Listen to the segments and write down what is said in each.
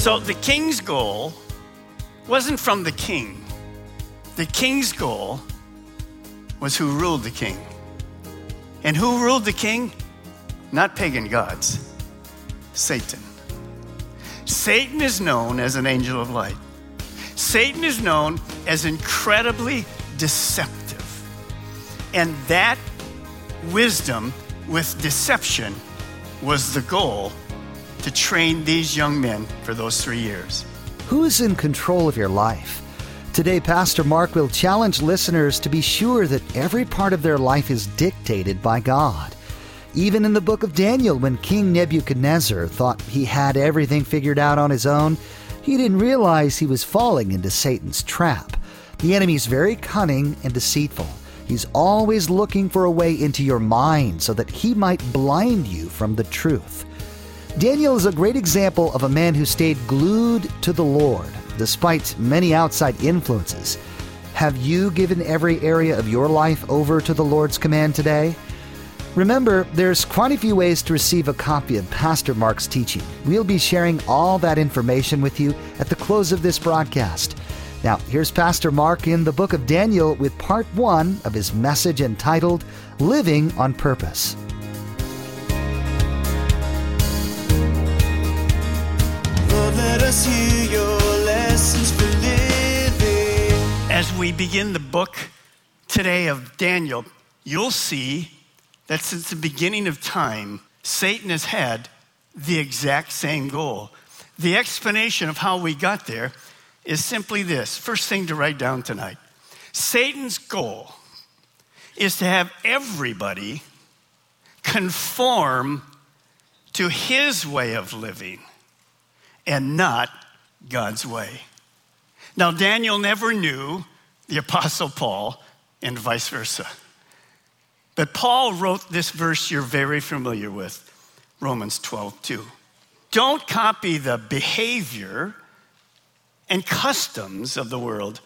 So the king's goal wasn't from the king. The king's goal was who ruled the king. And who ruled the king? Not pagan gods, Satan. Satan is known as an angel of light. Satan is known as incredibly deceptive. And that wisdom with deception was the goal to train these young men for those three years. Who is in control of your life? Today, Pastor Mark will challenge listeners to be sure that every part of their life is dictated by God. Even in the book of Daniel, when King Nebuchadnezzar thought he had everything figured out on his own, he didn't realize he was falling into Satan's trap. The enemy is very cunning and deceitful. He's always looking for a way into your mind so that he might blind you from the truth. Daniel is a great example of a man who stayed glued to the Lord despite many outside influences. Have you given every area of your life over to the Lord's command today? Remember, there's quite a few ways to receive a copy of Pastor Mark's teaching. We'll be sharing all that information with you at the close of this broadcast. Now, here's Pastor Mark in the book of Daniel with part one of his message entitled Living on Purpose. As we begin the book today of Daniel, you'll see that since the beginning of time, Satan has had the exact same goal. The explanation of how we got there is simply this first thing to write down tonight Satan's goal is to have everybody conform to his way of living and not God's way. Now, Daniel never knew the Apostle Paul and vice versa. But Paul wrote this verse you're very familiar with Romans 12, 2. Don't copy the behavior and customs of the world,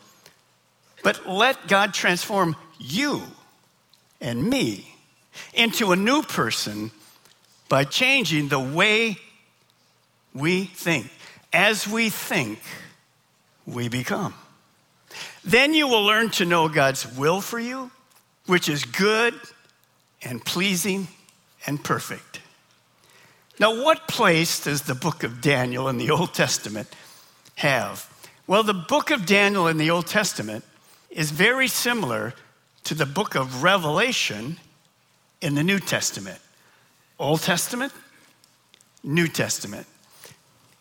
but let God transform you and me into a new person by changing the way we think. As we think, we become. Then you will learn to know God's will for you, which is good and pleasing and perfect. Now, what place does the book of Daniel in the Old Testament have? Well, the book of Daniel in the Old Testament is very similar to the book of Revelation in the New Testament. Old Testament, New Testament.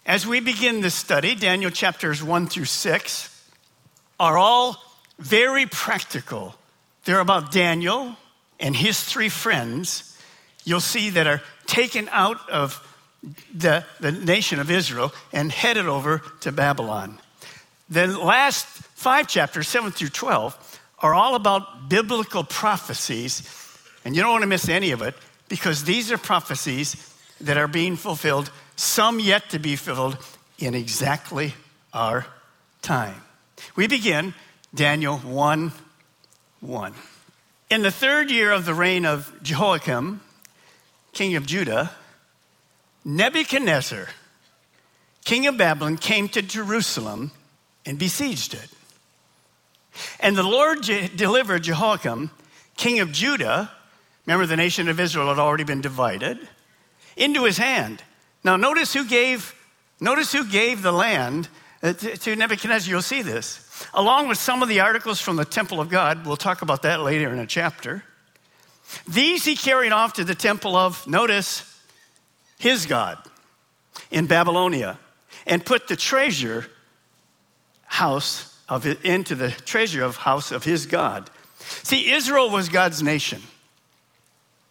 As we begin this study, Daniel chapters 1 through 6 are all very practical. They're about Daniel and his three friends, you'll see that are taken out of the, the nation of Israel and headed over to Babylon. The last five chapters, 7 through 12, are all about biblical prophecies, and you don't want to miss any of it because these are prophecies that are being fulfilled, some yet to be fulfilled in exactly our time. We begin Daniel 1 1. In the third year of the reign of Jehoiakim, king of Judah, Nebuchadnezzar, king of Babylon, came to Jerusalem and besieged it. And the Lord Je- delivered Jehoiakim, king of Judah, remember the nation of Israel had already been divided, into his hand. Now notice who gave, notice who gave the land Uh, to, to Nebuchadnezzar. You'll see this. Along with some of the articles from the temple of God, we'll talk about that later in a chapter. These he carried off to the temple of, notice, his God in Babylonia and put the treasure house of it, into the treasure of house of his God. See, Israel was God's nation,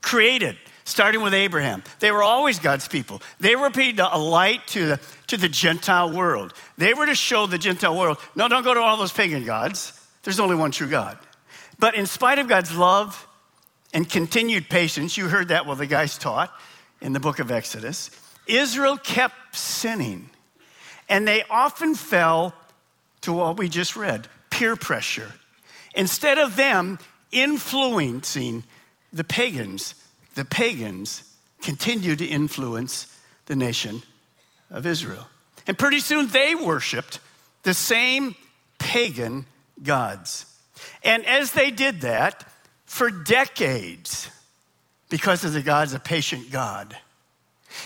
created, starting with Abraham. They were always God's people. They were to be a light to the, to the Gentile world. They were to show the Gentile world no, don't go to all those pagan gods. There's only one true God. But in spite of God's love and continued patience, you heard that while the guys taught in the book of Exodus, Israel kept sinning. And they often fell to what we just read peer pressure. Instead of them influencing the pagans, the pagans continued to influence the nation of Israel. And pretty soon they worshiped the same pagan gods. And as they did that for decades, because of the God's a patient God,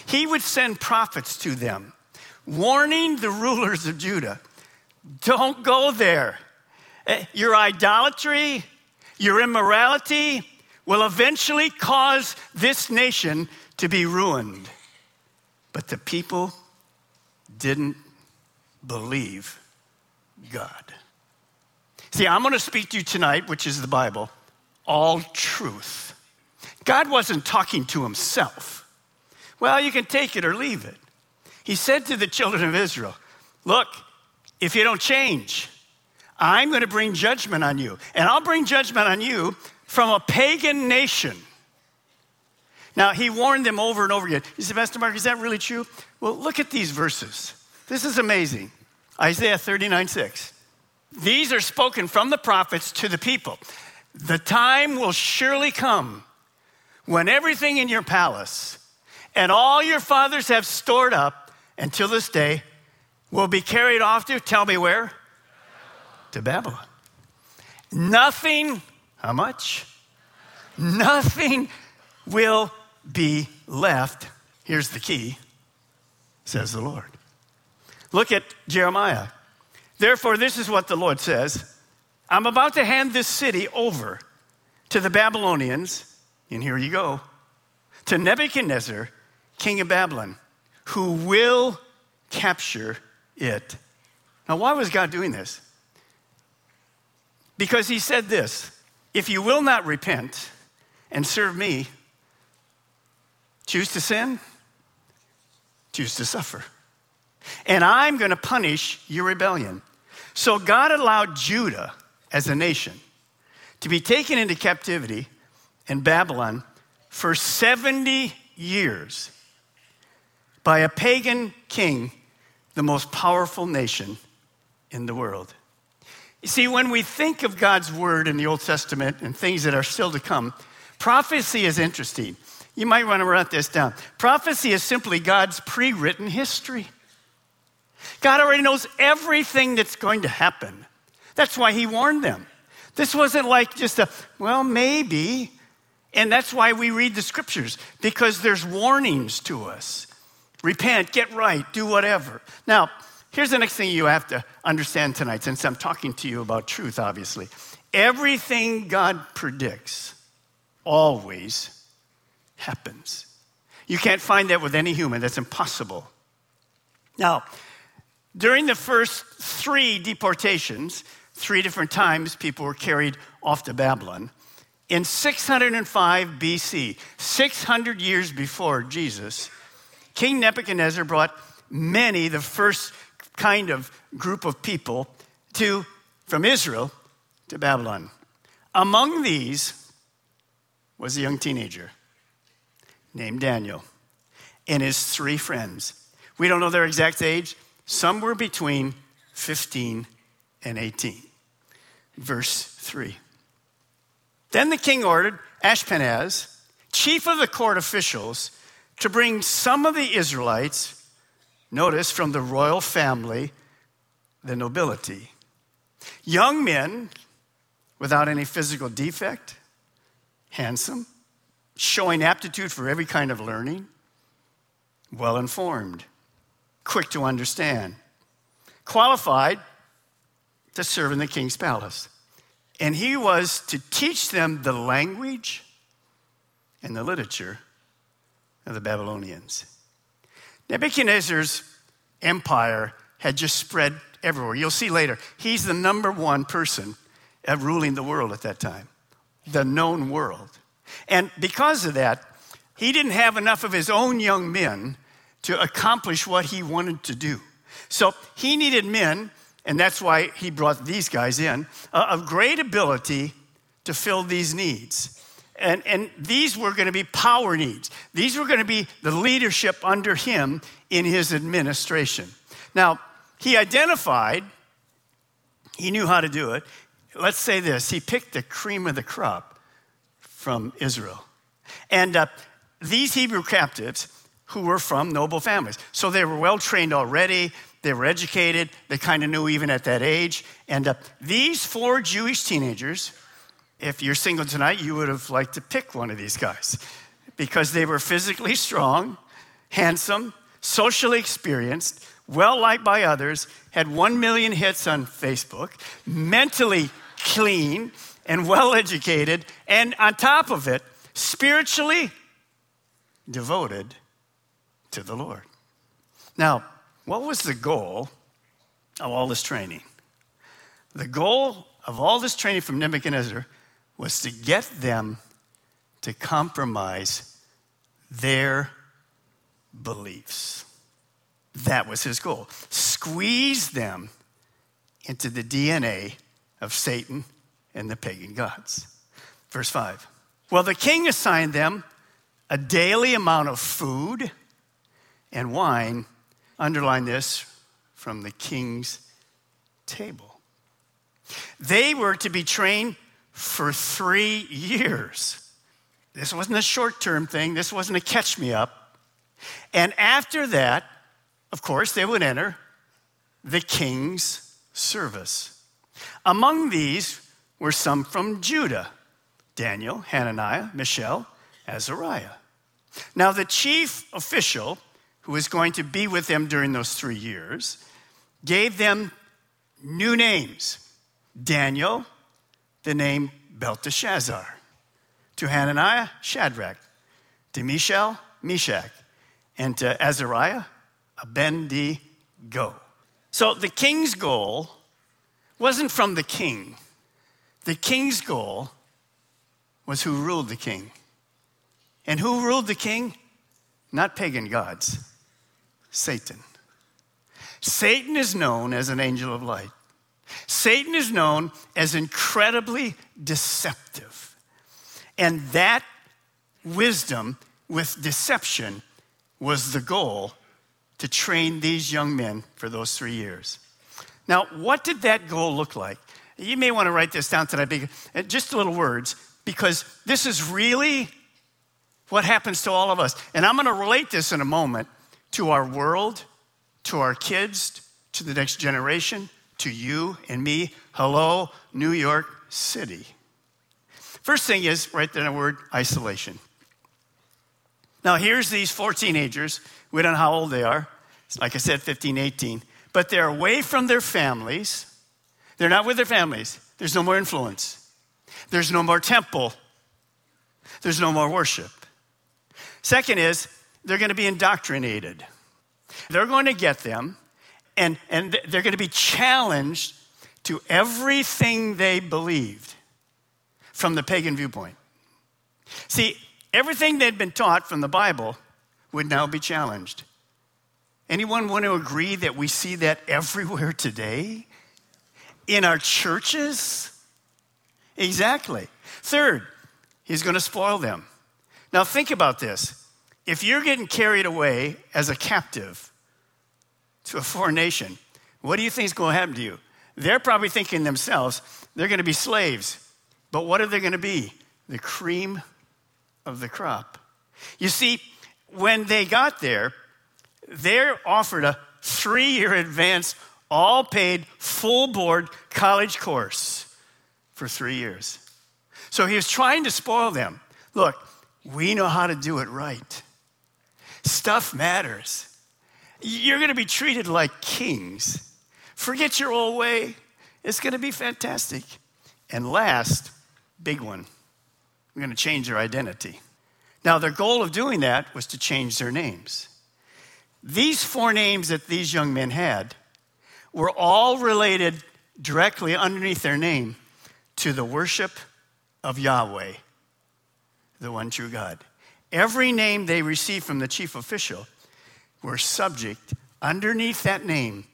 he would send prophets to them, warning the rulers of Judah don't go there. Eh, your idolatry, your immorality will eventually cause this nation to be ruined. But the people didn't believe God. See, I'm going to speak to you tonight, which is the Bible, all truth. God wasn't talking to himself. Well, you can take it or leave it. He said to the children of Israel, Look, if you don't change, I'm going to bring judgment on you. And I'll bring judgment on you from a pagan nation. Now, he warned them over and over again. You said, Pastor Mark, is that really true? Well, look at these verses. This is amazing. Isaiah 39 6. These are spoken from the prophets to the people. The time will surely come when everything in your palace and all your fathers have stored up until this day will be carried off to, tell me where? To Babylon. Nothing, how much? Nothing will be left. Here's the key, says the Lord. Look at Jeremiah. Therefore, this is what the Lord says I'm about to hand this city over to the Babylonians, and here you go, to Nebuchadnezzar, king of Babylon, who will capture it. Now, why was God doing this? Because he said this if you will not repent and serve me, choose to sin, choose to suffer. And I'm going to punish your rebellion. So God allowed Judah as a nation to be taken into captivity in Babylon for 70 years by a pagan king the most powerful nation in the world. You see, when we think of God's word in the Old Testament and things that are still to come, prophecy is interesting. You might want to write this down. Prophecy is simply God's pre written history. God already knows everything that's going to happen. That's why He warned them. This wasn't like just a, well, maybe. And that's why we read the scriptures, because there's warnings to us repent, get right, do whatever. Now, here's the next thing you have to understand tonight, since I'm talking to you about truth, obviously. Everything God predicts always happens. You can't find that with any human, that's impossible. Now, during the first three deportations, three different times people were carried off to Babylon. In 605 BC, 600 years before Jesus, King Nebuchadnezzar brought many, the first kind of group of people, to, from Israel to Babylon. Among these was a young teenager named Daniel and his three friends. We don't know their exact age, some were between 15 and 18. Verse 3. Then the king ordered Ashpenaz, chief of the court officials, to bring some of the Israelites, notice from the royal family, the nobility, young men without any physical defect, handsome, showing aptitude for every kind of learning, well informed, quick to understand, qualified to serve in the king's palace. And he was to teach them the language and the literature of the Babylonians. Nebuchadnezzar's empire had just spread everywhere. You'll see later, he's the number one person ruling the world at that time, the known world. And because of that, he didn't have enough of his own young men to accomplish what he wanted to do. So he needed men, and that's why he brought these guys in, uh, of great ability to fill these needs. And, and these were going to be power needs. These were going to be the leadership under him in his administration. Now, he identified, he knew how to do it. Let's say this he picked the cream of the crop from Israel. And uh, these Hebrew captives, who were from noble families. So they were well trained already, they were educated, they kind of knew even at that age. And uh, these four Jewish teenagers, if you're single tonight, you would have liked to pick one of these guys because they were physically strong, handsome, socially experienced, well liked by others, had 1 million hits on Facebook, mentally clean and well educated, and on top of it, spiritually devoted to the Lord. Now, what was the goal of all this training? The goal of all this training from Nebuchadnezzar was to get them to compromise their beliefs. That was his goal. Squeeze them into the DNA of Satan and the pagan gods. Verse 5. Well, the king assigned them a daily amount of food and wine. Underline this from the king's table. They were to be trained for three years. This wasn't a short term thing, this wasn't a catch me up. And after that, of course, they would enter the king's service. Among these were some from Judah Daniel, Hananiah, Mishael, Azariah. Now, the chief official who was going to be with them during those three years gave them new names. Daniel, the name Belteshazzar. To Hananiah, Shadrach. To Mishael, Meshach. And to Azariah, Abednego. So the king's goal wasn't from the king. The king's goal was who ruled the king. And who ruled the king? Not pagan gods, Satan. Satan is known as an angel of light. Satan is known as incredibly deceptive. And that wisdom with deception was the goal to train these young men for those three years. Now, what did that goal look like? You may want to write this down tonight, uh, just little words, because this is really what happens to all of us. And I'm going to relate this in a moment to our world, to our kids, to the next generation, to you and me. Hello, New York City. First thing is, write down the word isolation. Now, here's these four teenagers. We don't know how old they are. Like I said, 15, 18. But they're away from their families. They're not with their families. There's no more influence. There's no more temple. There's no more worship. Second is, they're going to be indoctrinated. They're going to get them, and, and they're going to be challenged to everything they believed from the pagan viewpoint. See, everything they'd been taught from the Bible would now be challenged. Anyone want to agree that we see that everywhere today? In our churches? Exactly. Third, he's going to spoil them. Now, think about this. If you're getting carried away as a captive to a foreign nation, what do you think is going to happen to you? They're probably thinking themselves, they're going to be slaves. But what are they going to be? The cream of the crop. You see, when they got there, they're offered a three year advance, all paid, full board college course for three years. So he was trying to spoil them. Look, we know how to do it right. Stuff matters. You're going to be treated like kings. Forget your old way. It's going to be fantastic. And last, big one, we're going to change their identity. Now, their goal of doing that was to change their names. These four names that these young men had were all related directly underneath their name to the worship of Yahweh, the one true God. Every name they received from the chief official were subject underneath that name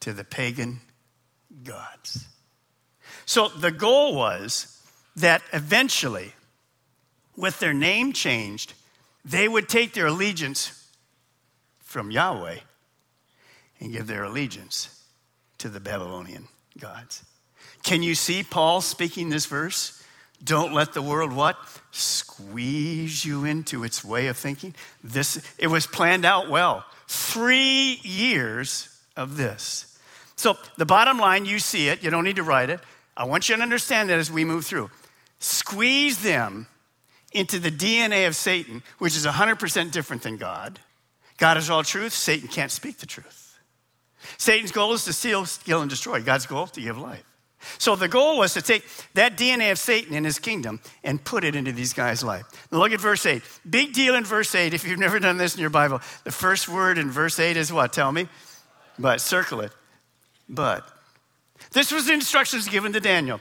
to the pagan gods. So the goal was that eventually, with their name changed, they would take their allegiance from Yahweh and give their allegiance to the Babylonian gods. Can you see Paul speaking this verse? Don't let the world what? Squeeze you into its way of thinking. This it was planned out well. 3 years of this. So the bottom line, you see it, you don't need to write it. I want you to understand that as we move through. Squeeze them into the DNA of Satan, which is 100% different than God. God is all truth, Satan can't speak the truth. Satan's goal is to steal, kill, and destroy. God's goal is to give life. So the goal was to take that DNA of Satan in his kingdom and put it into these guys' life. Now look at verse 8. Big deal in verse 8. If you've never done this in your Bible, the first word in verse 8 is what? Tell me. But, circle it. But. This was the instructions given to Daniel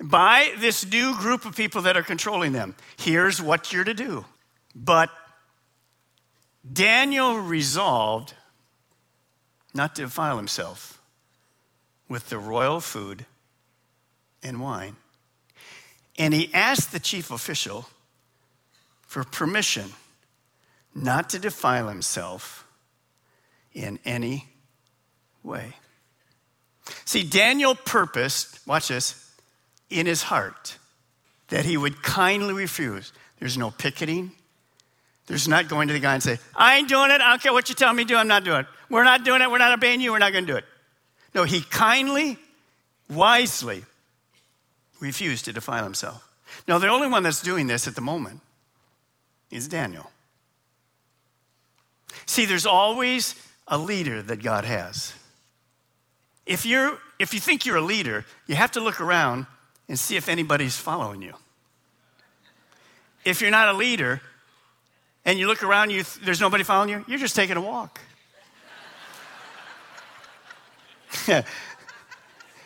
by this new group of people that are controlling them. Here's what you're to do. But Daniel resolved not to defile himself with the royal food and wine. And he asked the chief official for permission not to defile himself in any way. See, Daniel purposed, watch this, in his heart that he would kindly refuse. There's no picketing. There's not going to the guy and say, I ain't doing it. I don't care what you tell me to do. I'm not doing it. We're not doing it. We're not obeying you. We're not going to do it. No, he kindly, wisely refused to defile himself. Now, the only one that's doing this at the moment is Daniel. See, there's always a leader that God has. If, you're, if you think you're a leader, you have to look around and see if anybody's following you. If you're not a leader and you look around, you, there's nobody following you, you're just taking a walk.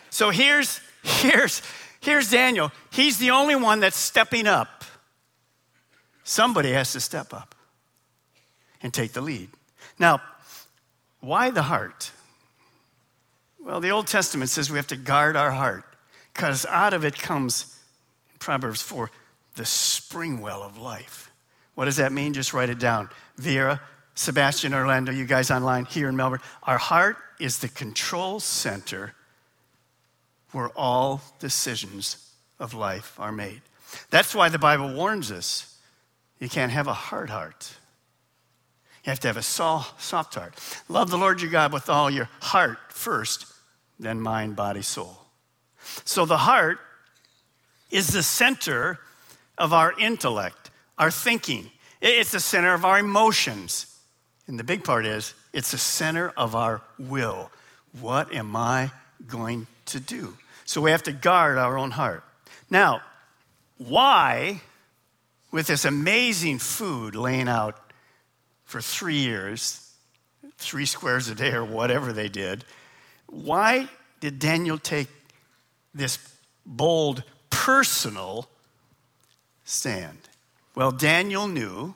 so here's, here's, here's Daniel. He's the only one that's stepping up. Somebody has to step up and take the lead. Now, why the heart? Well, the Old Testament says we have to guard our heart because out of it comes, Proverbs 4, the spring well of life. What does that mean? Just write it down. Vera, Sebastian, Orlando, you guys online here in Melbourne, our heart is the control center where all decisions of life are made. That's why the Bible warns us you can't have a hard heart. You have to have a soft heart. Love the Lord your God with all your heart first, then mind, body, soul. So the heart is the center of our intellect, our thinking. It's the center of our emotions. And the big part is, it's the center of our will. What am I going to do? So we have to guard our own heart. Now, why, with this amazing food laying out for three years, three squares a day or whatever they did, why did Daniel take this bold personal stand? Well, Daniel knew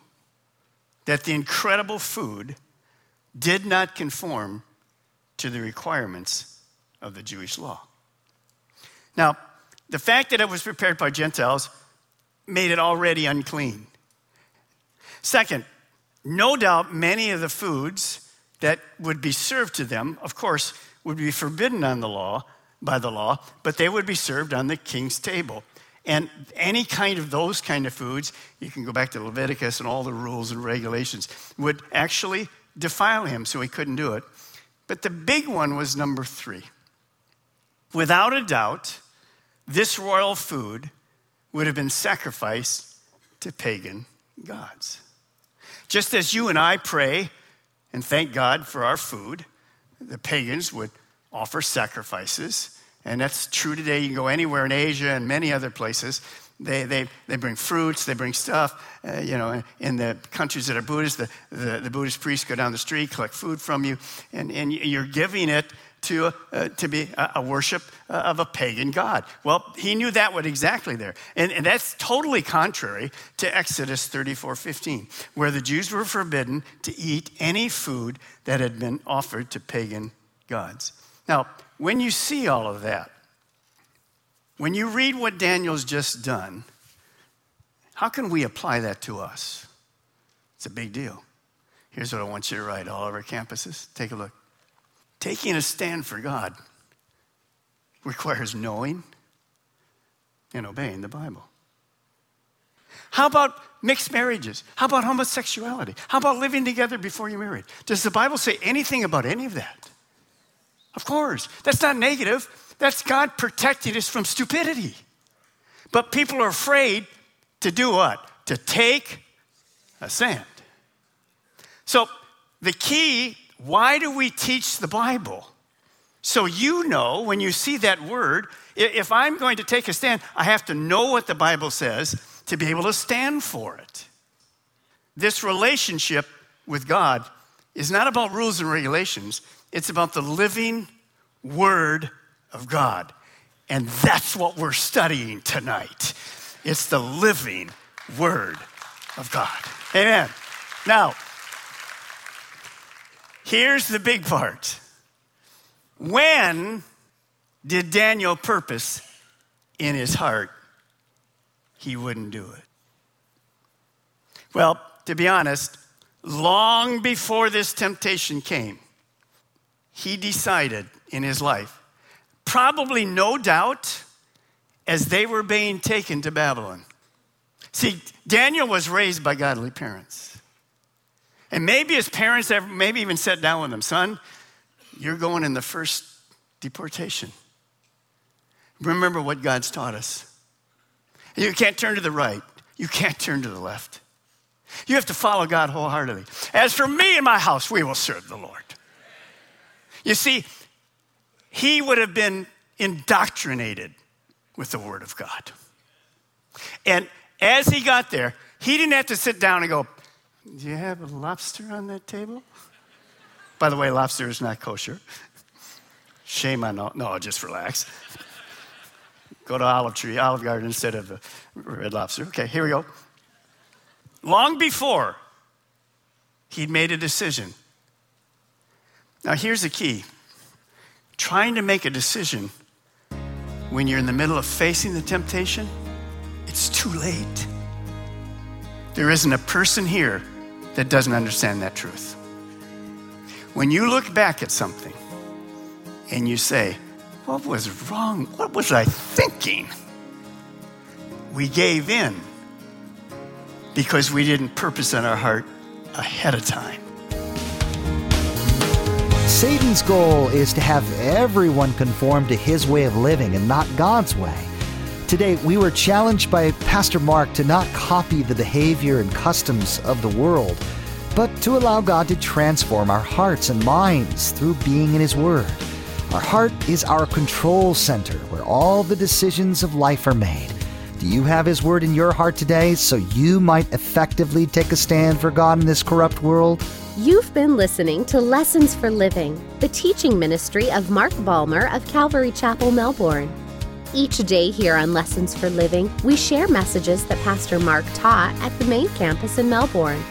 that the incredible food did not conform to the requirements of the Jewish law. Now, the fact that it was prepared by Gentiles made it already unclean. Second, no doubt many of the foods that would be served to them, of course, would be forbidden on the law by the law, but they would be served on the king's table. And any kind of those kind of foods, you can go back to Leviticus and all the rules and regulations, would actually defile him, so he couldn't do it. But the big one was number three. Without a doubt, this royal food would have been sacrificed to pagan gods. Just as you and I pray and thank God for our food, the pagans would offer sacrifices. And that's true today. You can go anywhere in Asia and many other places. They, they, they bring fruits, they bring stuff. Uh, you know, in the countries that are Buddhist, the, the, the, Buddhist priests go down the street, collect food from you, and, and you're giving it to, uh, to be a, a worship uh, of a pagan god. Well, he knew that would exactly there. And, and that's totally contrary to Exodus 34 15, where the Jews were forbidden to eat any food that had been offered to pagan gods. Now, when you see all of that, when you read what Daniel's just done, how can we apply that to us? It's a big deal. Here's what I want you to write all over campuses. Take a look. Taking a stand for God requires knowing and obeying the Bible. How about mixed marriages? How about homosexuality? How about living together before you're married? Does the Bible say anything about any of that? Of course. That's not negative. That's God protecting us from stupidity. But people are afraid to do what? To take a stand. So the key why do we teach the Bible? So you know when you see that word, if I'm going to take a stand, I have to know what the Bible says to be able to stand for it. This relationship with God is not about rules and regulations, it's about the living Word of God. And that's what we're studying tonight. It's the living Word of God. Amen. Now, Here's the big part. When did Daniel purpose in his heart he wouldn't do it? Well, to be honest, long before this temptation came, he decided in his life, probably no doubt, as they were being taken to Babylon. See, Daniel was raised by godly parents. And maybe his parents maybe even sat down with him, son, you're going in the first deportation. Remember what God's taught us. You can't turn to the right. You can't turn to the left. You have to follow God wholeheartedly. As for me and my house, we will serve the Lord. You see, he would have been indoctrinated with the Word of God. And as he got there, he didn't have to sit down and go, do you have a lobster on that table? By the way, lobster is not kosher. Shame on all. No, just relax. Go to Olive Tree, Olive Garden instead of the red lobster. Okay, here we go. Long before he'd made a decision. Now, here's the key trying to make a decision when you're in the middle of facing the temptation, it's too late. There isn't a person here that doesn't understand that truth. When you look back at something and you say, What was wrong? What was I thinking? We gave in because we didn't purpose in our heart ahead of time. Satan's goal is to have everyone conform to his way of living and not God's way. Today, we were challenged by Pastor Mark to not copy the behavior and customs of the world, but to allow God to transform our hearts and minds through being in His Word. Our heart is our control center where all the decisions of life are made. Do you have His Word in your heart today so you might effectively take a stand for God in this corrupt world? You've been listening to Lessons for Living, the teaching ministry of Mark Balmer of Calvary Chapel, Melbourne. Each day here on Lessons for Living, we share messages that Pastor Mark taught at the main campus in Melbourne.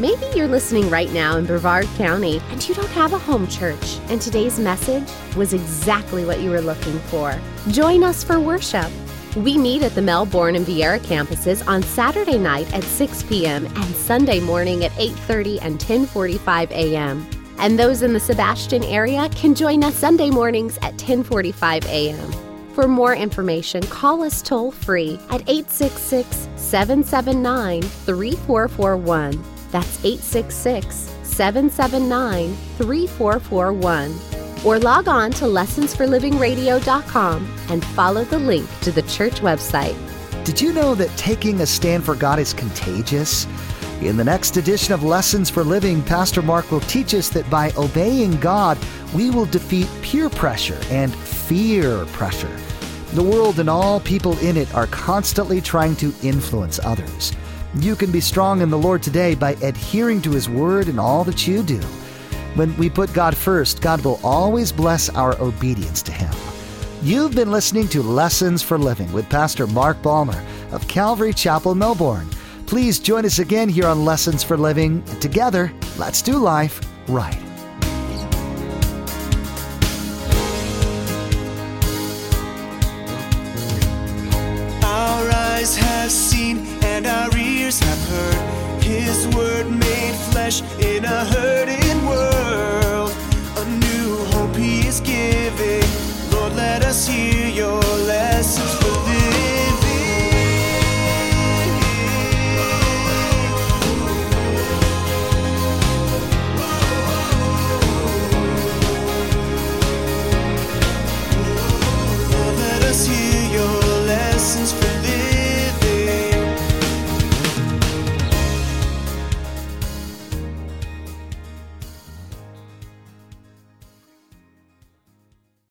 Maybe you're listening right now in Brevard County and you don't have a home church, and today's message was exactly what you were looking for. Join us for worship. We meet at the Melbourne and Viera campuses on Saturday night at 6 p.m. and Sunday morning at 8:30 and 10:45 a.m. And those in the Sebastian area can join us Sunday mornings at 10:45 a.m. For more information, call us toll free at 866 779 3441. That's 866 779 3441. Or log on to lessonsforlivingradio.com and follow the link to the church website. Did you know that taking a stand for God is contagious? In the next edition of Lessons for Living, Pastor Mark will teach us that by obeying God, we will defeat peer pressure and fear pressure. The world and all people in it are constantly trying to influence others. You can be strong in the Lord today by adhering to His Word in all that you do. When we put God first, God will always bless our obedience to Him. You've been listening to Lessons for Living with Pastor Mark Balmer of Calvary Chapel, Melbourne. Please join us again here on Lessons for Living. Together, let's do life right. Our eyes have seen and our ears have heard His word made flesh in a hurting miss you, you.